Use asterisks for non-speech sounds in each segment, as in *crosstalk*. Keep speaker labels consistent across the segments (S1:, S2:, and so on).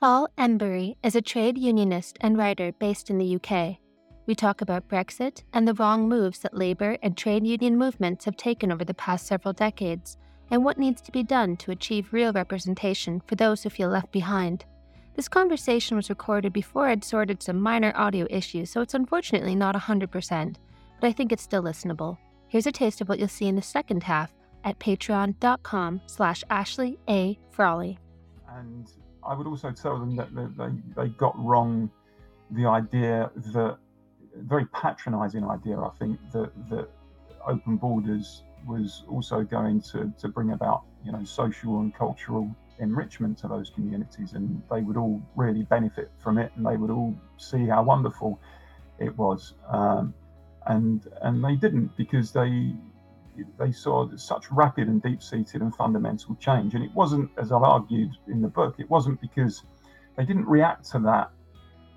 S1: Paul Embery is a trade unionist and writer based in the UK. We talk about Brexit and the wrong moves that labour and trade union movements have taken over the past several decades, and what needs to be done to achieve real representation for those who feel left behind. This conversation was recorded before I'd sorted some minor audio issues, so it's unfortunately not 100%, but I think it's still listenable. Here's a taste of what you'll see in the second half at patreon.com slash Ashley A. Frawley.
S2: And I would also tell them that they, they got wrong the idea that very patronizing idea I think that that open borders was also going to, to bring about you know social and cultural enrichment to those communities and they would all really benefit from it and they would all see how wonderful it was. Um, and and they didn't because they they saw such rapid and deep-seated and fundamental change. And it wasn't, as I've argued in the book, it wasn't because they didn't react to that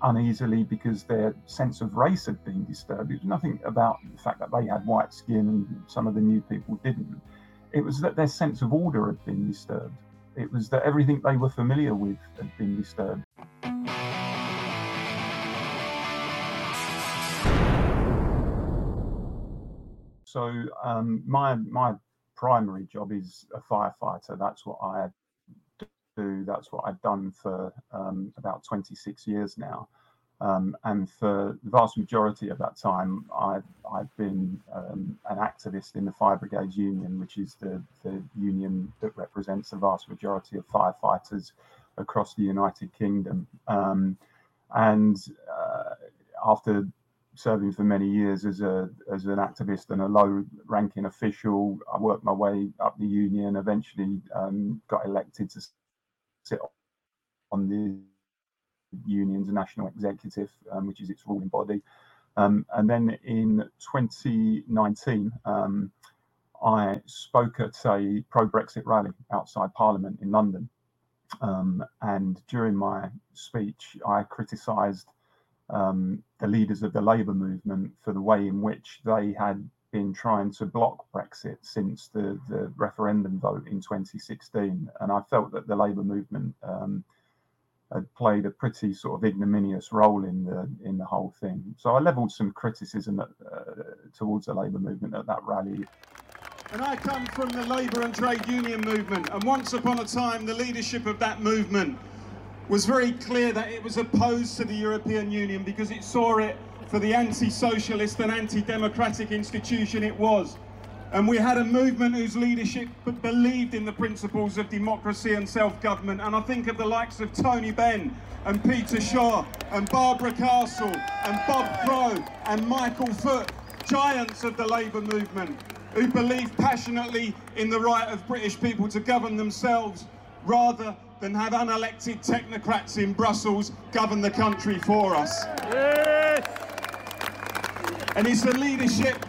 S2: uneasily because their sense of race had been disturbed. It was nothing about the fact that they had white skin and some of the new people didn't. It was that their sense of order had been disturbed. It was that everything they were familiar with had been disturbed. So um, my my primary job is a firefighter. That's what I do. That's what I've done for um, about 26 years now. Um, and for the vast majority of that time, I've, I've been um, an activist in the Fire Brigades Union, which is the, the union that represents the vast majority of firefighters across the United Kingdom. Um, and uh, after serving for many years as a as an activist and a low ranking official. I worked my way up the union. Eventually, um, got elected to sit on the union's national executive, um, which is its ruling body. Um, and then in 2019, um, I spoke at a pro Brexit rally outside Parliament in London. Um, and during my speech, I criticised um, the leaders of the Labour movement for the way in which they had been trying to block Brexit since the, the referendum vote in 2016. And I felt that the Labour movement um, had played a pretty sort of ignominious role in the in the whole thing. So I levelled some criticism at, uh, towards the Labour movement at that rally.
S3: And I come from the Labour and Trade Union movement, and once upon a time, the leadership of that movement was very clear that it was opposed to the European Union because it saw it for the anti-socialist and anti-democratic institution it was. And we had a movement whose leadership believed in the principles of democracy and self-government. And I think of the likes of Tony Benn and Peter Shore and Barbara Castle and Bob Crow and Michael Foot, giants of the Labour movement, who believed passionately in the right of British people to govern themselves rather than have unelected technocrats in Brussels govern the country for us. Yes. And it's the leadership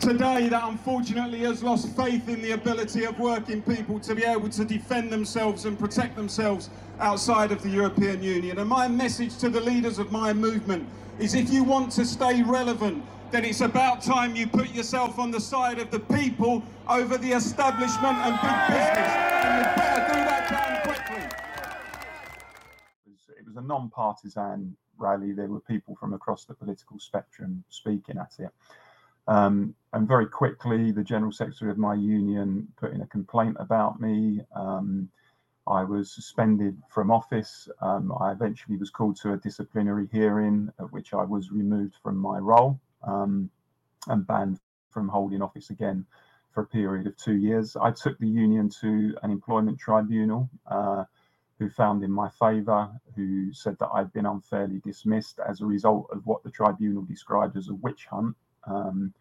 S3: today that unfortunately has lost faith in the ability of working people to be able to defend themselves and protect themselves outside of the European Union. And my message to the leaders of my movement is if you want to stay relevant, then it's about time you put yourself on the side of the people over the establishment and big business. And you better do that
S2: was a non-partisan rally. There were people from across the political spectrum speaking at it. Um, and very quickly, the general secretary of my union put in a complaint about me. Um, I was suspended from office. Um, I eventually was called to a disciplinary hearing, at which I was removed from my role um, and banned from holding office again for a period of two years. I took the union to an employment tribunal. Uh, who found in my favour, who said that I'd been unfairly dismissed as a result of what the tribunal described as a witch hunt. Um,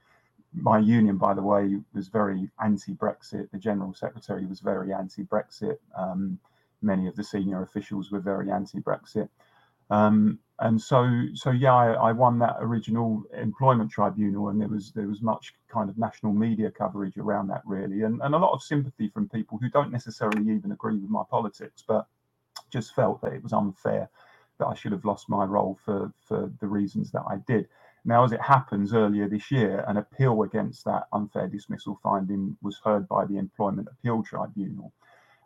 S2: my union, by the way, was very anti-Brexit. The general secretary was very anti-Brexit. Um, many of the senior officials were very anti-Brexit. Um, and so, so yeah, I, I, won that original employment tribunal, and there was there was much kind of national media coverage around that, really, and, and a lot of sympathy from people who don't necessarily even agree with my politics, but just felt that it was unfair that I should have lost my role for for the reasons that I did. Now, as it happens, earlier this year, an appeal against that unfair dismissal finding was heard by the Employment Appeal Tribunal,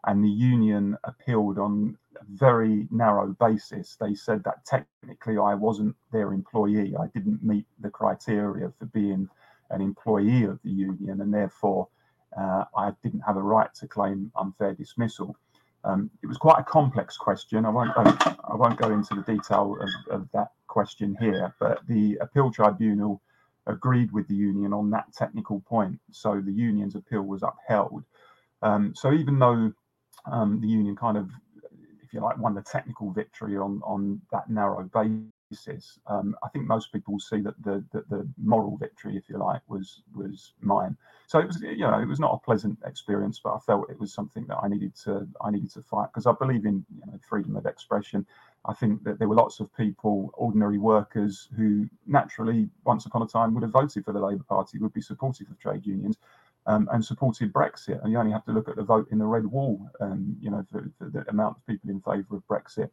S2: and the union appealed on a very narrow basis. They said that technically I wasn't their employee. I didn't meet the criteria for being an employee of the union, and therefore uh, I didn't have a right to claim unfair dismissal. Um, it was quite a complex question. I won't go, I won't go into the detail of, of that question here, but the appeal tribunal agreed with the union on that technical point. So the union's appeal was upheld. Um, so even though um, the union kind of, if you like, won the technical victory on on that narrow basis, um, I think most people see that the, the, the moral victory, if you like, was was mine. So it was, you know, it was not a pleasant experience, but I felt it was something that I needed to I needed to fight because I believe in you know, freedom of expression. I think that there were lots of people, ordinary workers, who naturally, once upon a time, would have voted for the Labour Party, would be supportive of trade unions, um, and supported Brexit. And you only have to look at the vote in the Red Wall, um, you know, for, for, the amount of people in favour of Brexit.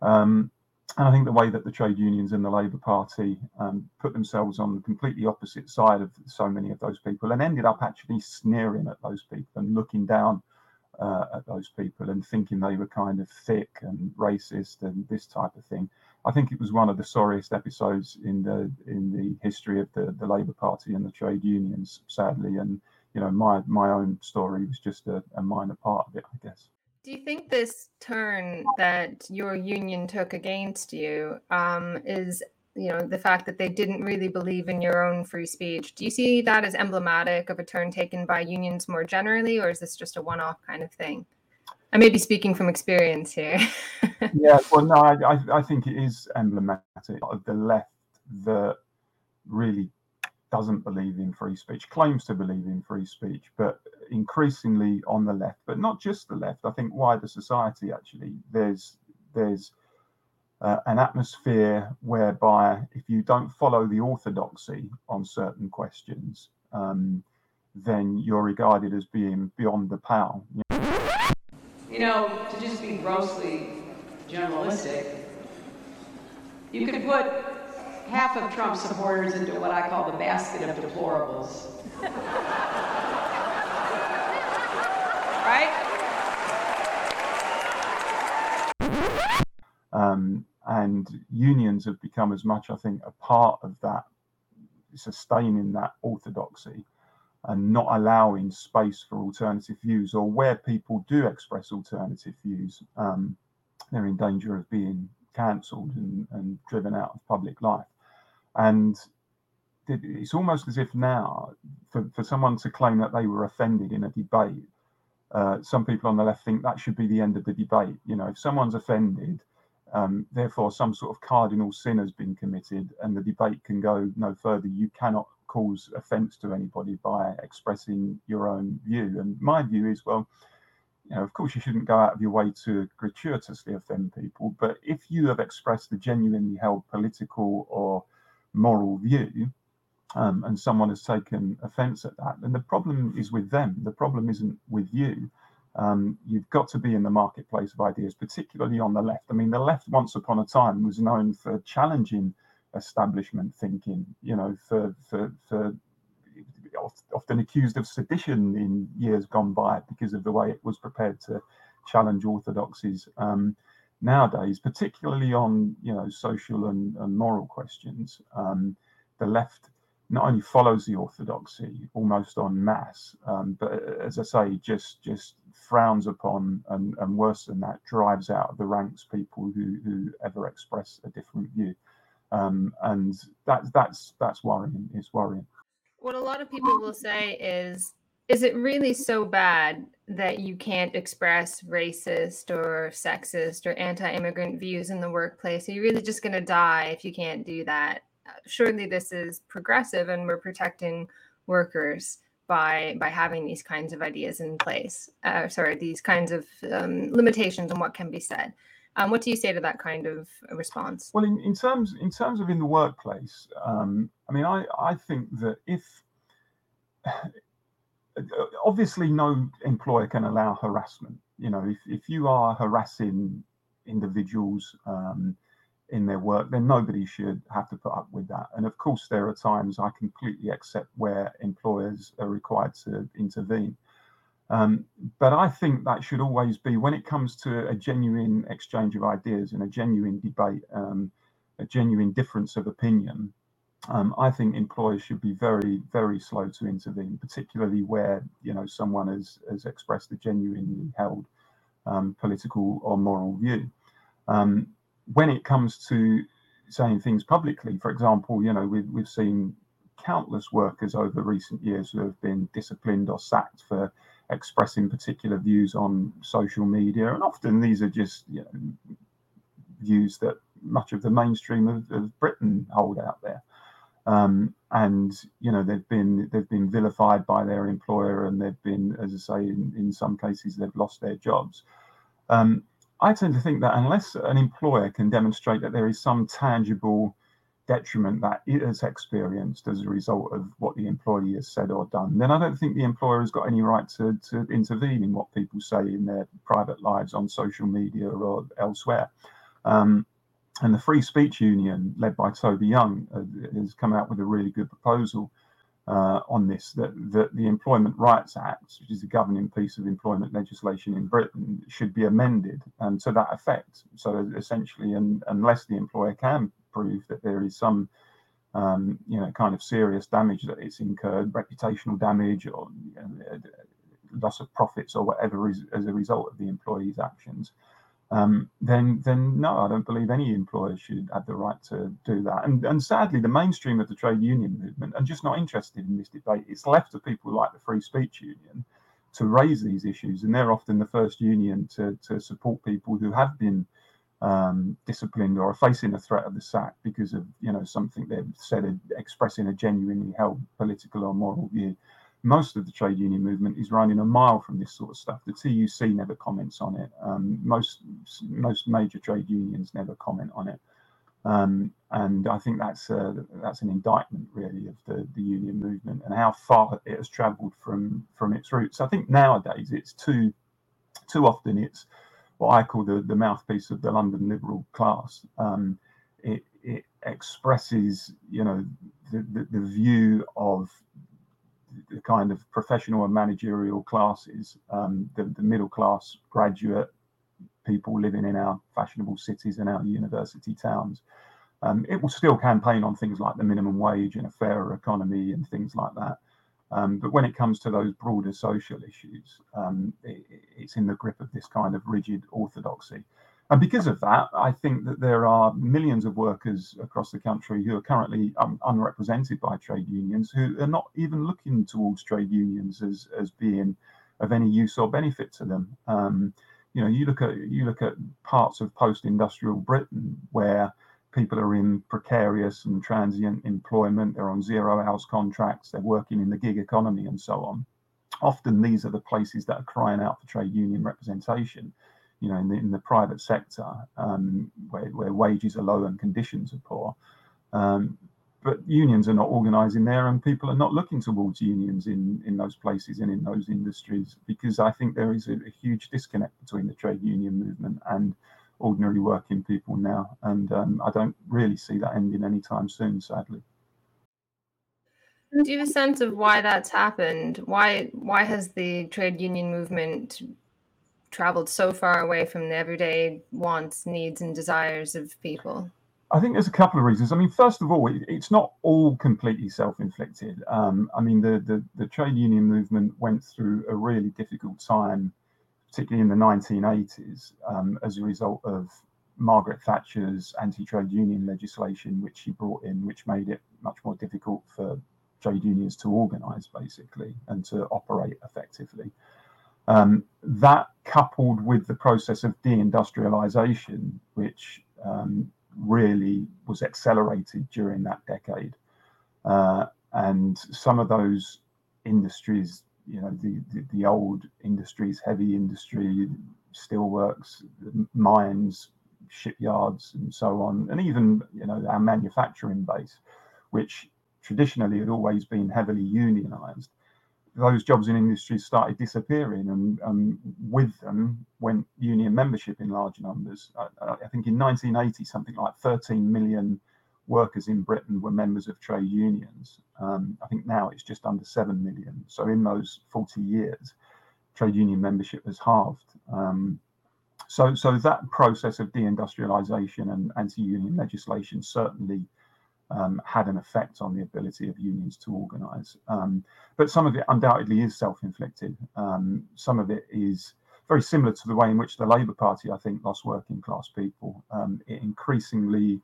S2: Um, and I think the way that the trade unions and the Labour Party um, put themselves on the completely opposite side of so many of those people and ended up actually sneering at those people and looking down uh, at those people and thinking they were kind of thick and racist and this type of thing. I think it was one of the sorriest episodes in the in the history of the, the Labour Party and the trade unions, sadly. And you know, my my own story was just a, a minor part of it, I guess.
S4: Do you think this turn that your union took against you um, is you know the fact that they didn't really believe in your own free speech do you see that as emblematic of a turn taken by unions more generally or is this just a one-off kind of thing? I may be speaking from experience here. *laughs*
S2: Yeah well no I, I think it is emblematic of the left that really doesn't believe in free speech claims to believe in free speech but increasingly on the left but not just the left i think wider society actually there's there's uh, an atmosphere whereby if you don't follow the orthodoxy on certain questions, um, then you're regarded as being beyond the pale.
S5: You know, to just be grossly generalistic, you could put half of Trump's supporters into what I call the basket of deplorables. right?
S2: Um, and unions have become as much, I think, a part of that, sustaining that orthodoxy and not allowing space for alternative views, or where people do express alternative views, um, they're in danger of being cancelled and, and driven out of public life. And it's almost as if now, for, for someone to claim that they were offended in a debate, uh, some people on the left think that should be the end of the debate. You know, if someone's offended, um, therefore, some sort of cardinal sin has been committed, and the debate can go no further. You cannot cause offence to anybody by expressing your own view. And my view is, well, you know, of course, you shouldn't go out of your way to gratuitously offend people, but if you have expressed a genuinely held political or moral view, um, and someone has taken offence at that, then the problem is with them. The problem isn't with you. Um, you've got to be in the marketplace of ideas, particularly on the left. I mean, the left once upon a time was known for challenging establishment thinking, you know, for, for, for often accused of sedition in years gone by because of the way it was prepared to challenge orthodoxies. Um, nowadays, particularly on you know social and, and moral questions, um, the left not only follows the orthodoxy almost en masse, um, but as I say, just just frowns upon and, and worse than that, drives out of the ranks people who who ever express a different view, um, and that's that's that's worrying. It's worrying.
S4: What a lot of people will say is, is it really so bad that you can't express racist or sexist or anti-immigrant views in the workplace? Are you really just going to die if you can't do that? surely this is progressive and we're protecting workers by by having these kinds of ideas in place uh, sorry these kinds of um, limitations on what can be said um, what do you say to that kind of response
S2: well in, in terms in terms of in the workplace um, i mean i i think that if obviously no employer can allow harassment you know if, if you are harassing individuals um, in their work, then nobody should have to put up with that. And of course, there are times I completely accept where employers are required to intervene. Um, but I think that should always be when it comes to a genuine exchange of ideas and a genuine debate, um, a genuine difference of opinion. Um, I think employers should be very, very slow to intervene, particularly where you know someone has has expressed a genuinely held um, political or moral view. Um, when it comes to saying things publicly, for example, you know we've we've seen countless workers over recent years who have been disciplined or sacked for expressing particular views on social media, and often these are just you know, views that much of the mainstream of, of Britain hold out there. Um, and you know they've been they've been vilified by their employer, and they've been, as I say, in, in some cases they've lost their jobs. Um, I tend to think that unless an employer can demonstrate that there is some tangible detriment that it has experienced as a result of what the employee has said or done, then I don't think the employer has got any right to, to intervene in what people say in their private lives on social media or elsewhere. Um, and the Free Speech Union, led by Toby Young, uh, has come out with a really good proposal uh, on this that, that the Employment Rights Act, which is the governing piece of employment legislation in Britain, should be amended um, to that effect. So essentially, and, unless the employer can prove that there is some um, you know kind of serious damage that it's incurred, reputational damage or you know, loss of profits or whatever is as a result of the employee's actions, um, then then no, I don't believe any employer should have the right to do that. And and sadly, the mainstream of the trade union movement are just not interested in this debate. It's left to people like the Free Speech Union to raise these issues, and they're often the first union to to support people who have been um, disciplined or are facing a threat of the sack because of you know something they've said expressing a genuinely held political or moral view. Most of the trade union movement is running a mile from this sort of stuff. The TUC never comments on it. Um, most most major trade unions never comment on it, um, and I think that's a, that's an indictment really of the, the union movement and how far it has travelled from from its roots. I think nowadays it's too too often it's what I call the, the mouthpiece of the London liberal class. Um, it, it, expresses, you know, the, the, the, view of the kind of professional and managerial classes, um, the, the middle class graduate people living in our fashionable cities and our university towns. Um, it will still campaign on things like the minimum wage and a fairer economy and things like that. Um, but when it comes to those broader social issues, um, it, it's in the grip of this kind of rigid orthodoxy. And because of that, I think that there are millions of workers across the country who are currently um, unrepresented by trade unions who are not even looking towards trade unions as, as being of any use or benefit to them. Um, you know, you look at you look at parts of post-industrial Britain where people are in precarious and transient employment, they're on zero hours contracts, they're working in the gig economy, and so on. Often these are the places that are crying out for trade union representation. You know, in the, in the private sector, um, where, where wages are low and conditions are poor. Um, but unions are not organising there, and people are not looking towards unions in, in those places and in those industries because I think there is a, a huge disconnect between the trade union movement and ordinary working people now, and um, I don't really see that ending anytime soon, sadly.
S4: Do you have a sense of why that's happened? Why why has the trade union movement traveled so far away from the everyday wants, needs, and desires of people?
S2: I think there's a couple of reasons. I mean, first of all, it, it's not all completely self-inflicted. Um, I mean, the, the, the trade union movement went through a really difficult time particularly in the 1980s, um, as a result of Margaret Thatcher's anti-trade union legislation, which she brought in, which made it much more difficult for trade unions to organise, basically, and to operate effectively. Um, that coupled with the process of deindustrialisation, which um, really was accelerated during that decade, uh, and some of those industries you know the, the, the old industries, heavy industry, steelworks, mines, shipyards, and so on, and even you know our manufacturing base, which traditionally had always been heavily unionized. Those jobs in industries started disappearing, and um, with them went union membership in large numbers. I, I think in 1980, something like 13 million workers in Britain were members of trade unions. Um, I think now it's just under 7 million. So, in those 40 years, trade union membership has halved. Um, so, so that process of deindustrialization and anti-union legislation certainly um, had an effect on the ability of unions to organise. Um, but some of it undoubtedly is self-inflicted. Um, some of it is very similar to the way in which the Labour Party, I think, lost working class people. Um, it increasingly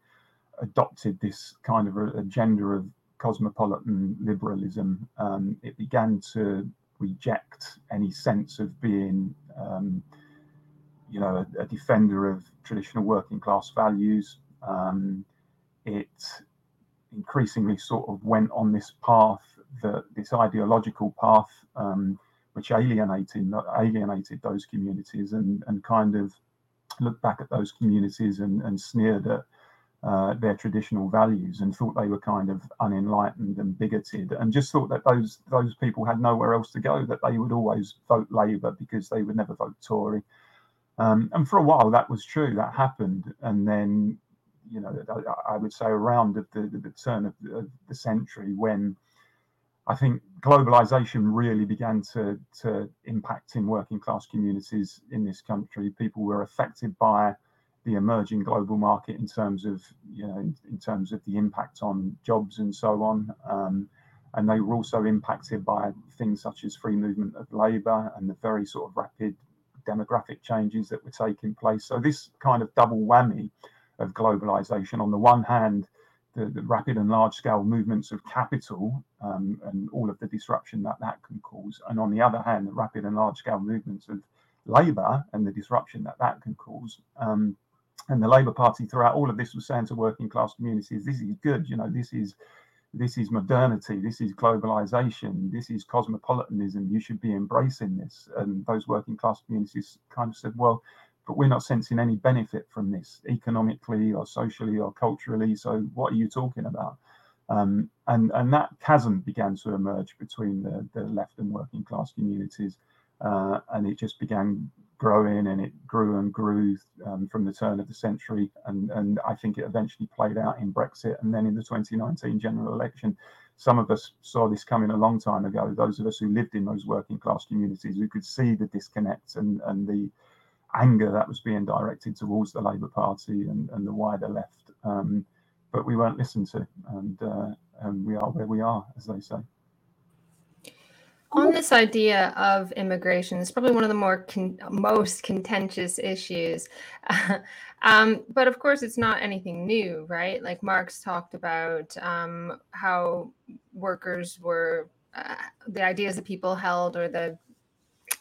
S2: adopted this kind of agenda of cosmopolitan liberalism. Um, it began to reject any sense of being, um, you know, a, a, defender of traditional working class values. it increasingly sort of went on this path, that this ideological path, um, which alienated alienated those communities and and kind of looked back at those communities and, and sneered at uh, their traditional values and thought they were kind of unenlightened and bigoted and just thought that those those people had nowhere else to go that they would always vote Labour because they would never vote Tory. Um, and for a while that was true that happened and then you know, I would say around the, the, the turn of the, of the, century when I think globalization really began to, to impact in working class communities in this country. People were affected by the emerging global market in terms of, you know, in, in terms of the impact on jobs and so on. Um, and they were also impacted by things such as free movement of labor and the very sort of rapid demographic changes that were taking place. So this kind of double whammy of globalization. On the one hand, the, the rapid and large scale movements of capital um, and all of the disruption that that can cause. And on the other hand, the rapid and large scale movements of labor and the disruption that that can cause. Um, and the Labour Party throughout all of this was saying to working class communities, this is good, you know, this is this is modernity, this is globalization, this is cosmopolitanism, you should be embracing this. And those working class communities kind of said, well, but we're not sensing any benefit from this economically or socially or culturally. So what are you talking about? Um, and and that chasm began to emerge between the, the left and working class communities, uh, and it just began growing and it grew and grew um, from the turn of the century, and and I think it eventually played out in Brexit and then in the 2019 general election. Some of us saw this coming a long time ago. Those of us who lived in those working class communities, who could see the disconnect and and the anger that was being directed towards the Labour Party and, and the wider left. Um, but we weren't listened to, and, uh, and we are where we are, as they say.
S4: On this idea of immigration, it's probably one of the more con- most contentious issues. *laughs* um, but of course, it's not anything new, right? Like Marx talked about um, how workers were, uh, the ideas that people held or the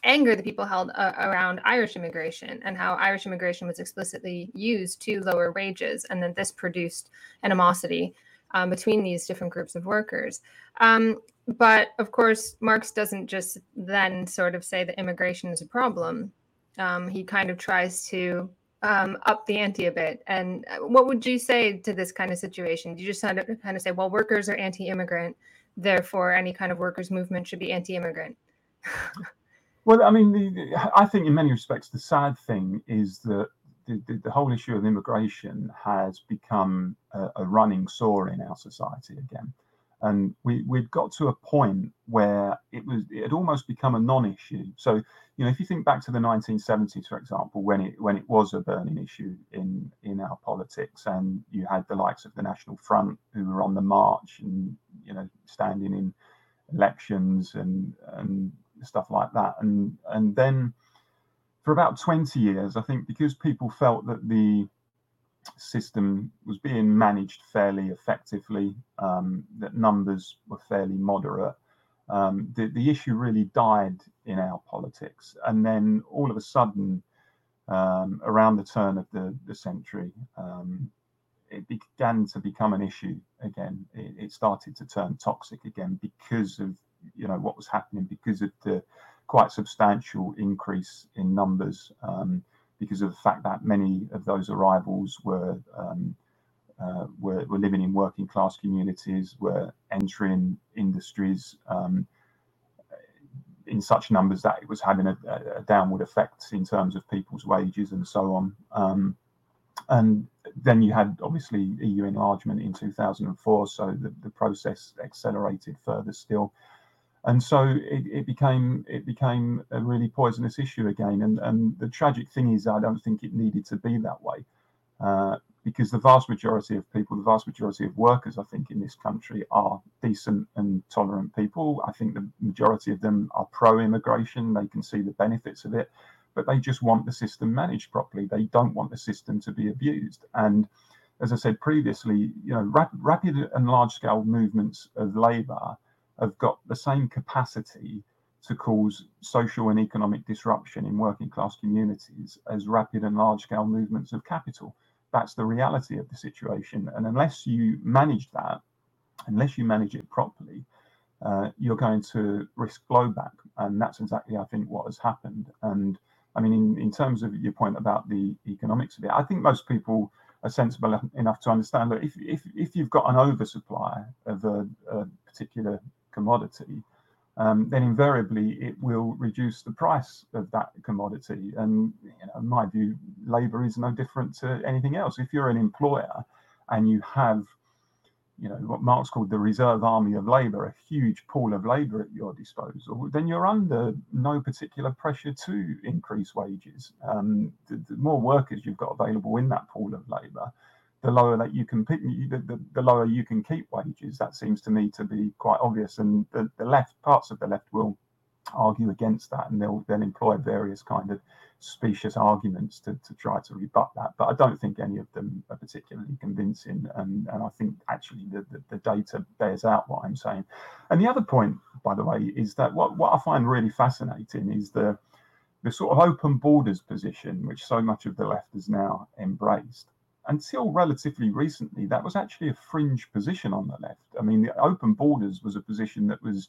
S4: anger that people held uh, around Irish immigration and how Irish immigration was explicitly used to lower wages, and then this produced animosity um, between these different groups of workers. Um, but of course, Marx doesn't just then sort of say that immigration is a problem. Um, he kind of tries to um, up the ante a bit. And uh, what would you say to this kind of situation? Do you just kind of, kind of say, well, workers are anti-immigrant, therefore any kind of workers' movement should be anti-immigrant? *laughs*
S2: Well, I mean, the, I think in many respects, the sad thing is that the, the, the whole issue of immigration has become a, a, running sore in our society again. And we, we've got to a point where it was it had almost become a non-issue. So, you know, if you think back to the 1970s, for example, when it when it was a burning issue in in our politics, and you had the likes of the National Front who were on the march and you know standing in elections and and stuff like that. And and then for about 20 years, I think because people felt that the system was being managed fairly effectively, um, that numbers were fairly moderate, um, the, the issue really died in our politics. And then all of a sudden, um, around the turn of the, the century, um, it began to become an issue again. It, it, started to turn toxic again because of you know what was happening because of the quite substantial increase in numbers um, because of the fact that many of those arrivals were, um, uh, were, were living in working class communities, were entering industries um, in such numbers that it was having a, a, downward effect in terms of people's wages and so on. Um, and then you had obviously EU enlargement in 2004, so the, the process accelerated further still. And so it, it, became it became a really poisonous issue again. And and the tragic thing is, I don't think it needed to be that way, uh, because the vast majority of people, the vast majority of workers, I think in this country are decent and tolerant people. I think the majority of them are pro-immigration; they can see the benefits of it, but they just want the system managed properly. They don't want the system to be abused. And as I said previously, you know, rapid, rapid and large-scale movements of labour have got the same capacity to cause social and economic disruption in working class communities as rapid and large scale movements of capital. That's the reality of the situation. And unless you manage that, unless you manage it properly, uh, you're going to risk blowback. And that's exactly, I think, what has happened. And I mean, in, in terms of your point about the economics of it, I think most people are sensible enough to understand that if, if, if you've got an oversupply of a, a particular commodity, um, then invariably it will reduce the price of that commodity. And you know, in my view, labour is no different to anything else. If you're an employer and you have, you know, what Marx called the reserve army of labour, a huge pool of labour at your disposal, then you're under no particular pressure to increase wages. Um, the, the more workers you've got available in that pool of labour, the lower that you can pick, the, the, the, lower you can keep wages. That seems to me to be quite obvious. And the, the left parts of the left will argue against that, and they'll they'll employ various kind of specious arguments to, to try to rebut that. But I don't think any of them are particularly convincing. And, and I think actually the, the, the data bears out what I'm saying. And the other point, by the way, is that what, what I find really fascinating is the the sort of open borders position, which so much of the left has now embraced until relatively recently, that was actually a fringe position on the left. I mean, the open borders was a position that was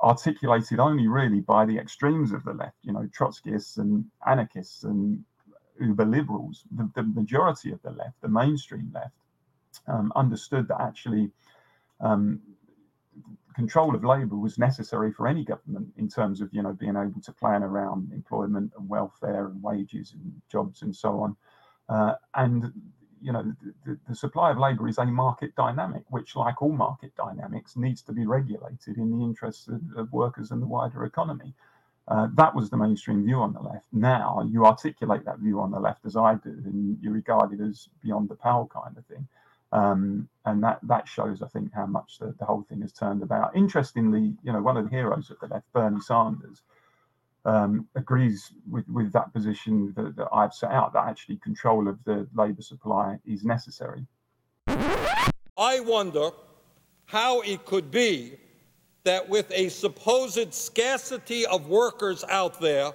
S2: articulated only really by the extremes of the left, you know, Trotskyists and anarchists and uber liberals. The, the majority of the left, the mainstream left, um, understood that actually um, control of labour was necessary for any government in terms of, you know, being able to plan around employment and welfare and wages and jobs and so on. Uh, and you know, the, the supply of labour is a market dynamic, which, like all market dynamics, needs to be regulated in the interests of, of workers and the wider economy. Uh, that was the mainstream view on the left. Now you articulate that view on the left as I do, and you regard it as beyond the pale kind of thing. Um, and that that shows, I think, how much the, the whole thing has turned about. Interestingly, you know, one of the heroes of the left, Bernie Sanders, um, agrees with, with that position that, that I've set out, that actually control of the labour supply is necessary.
S6: I wonder how it could be that with a supposed scarcity of workers out there,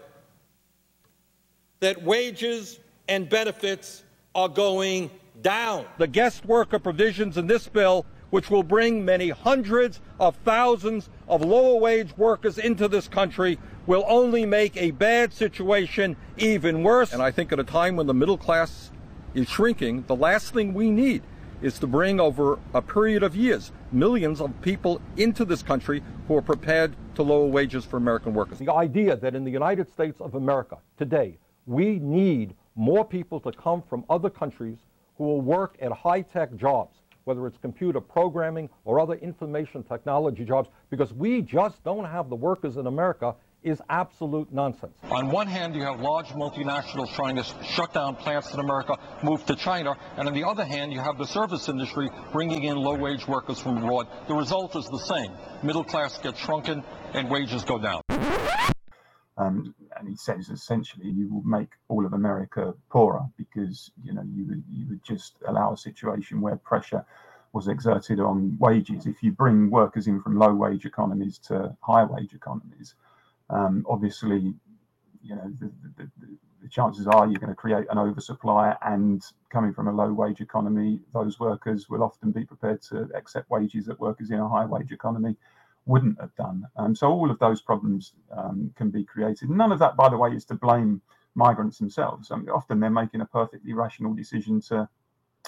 S6: that wages and benefits are going down.
S7: The guest worker provisions in this bill, which will bring many hundreds of thousands of lower wage workers into this country, will only make a bad situation even worse. And I think at a time when the middle class is shrinking, the last thing we need is to bring over a period of years millions of people into this country who are prepared to lower wages for American workers. The idea that in the United States of America today, we need more people to come from other countries who will work at high tech jobs, whether it's computer programming or other information technology jobs, because we just don't have the workers in America is absolute nonsense.
S8: On one hand, you have large multinationals trying to shut down plants in America, move to China, and on the other hand, you have the service industry bringing in low-wage workers from abroad. The result is the same. Middle class gets shrunken and wages go down.
S2: Um, and he says essentially you will make all of America poorer because you know you would, you would just allow a situation where pressure was exerted on wages. If you bring workers in from low wage economies to high wage economies, um, obviously, you know, the, the, the, chances are you're going to create an oversupply, and coming from a low wage economy, those workers will often be prepared to accept wages that workers in a high wage economy wouldn't have done. Um, so all of those problems um, can be created. None of that, by the way, is to blame migrants themselves. I mean, often they're making a perfectly rational decision to,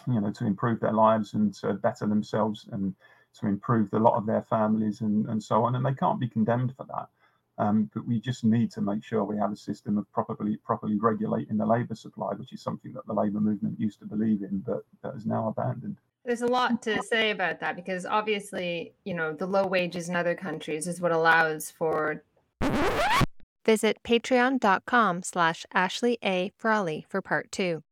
S2: you know, to improve their lives and to better themselves and to improve the lot of their families and, and so on. And they can't be condemned for that. Um, but we just need to make sure we have a system of properly properly regulating the labour supply, which is something that the labour movement used to believe in, but that is now abandoned.
S4: There's a lot to say about that because obviously, you know, the low wages in other countries is what allows for.
S1: Visit patreon.com slash Ashley A. Frawley for part two.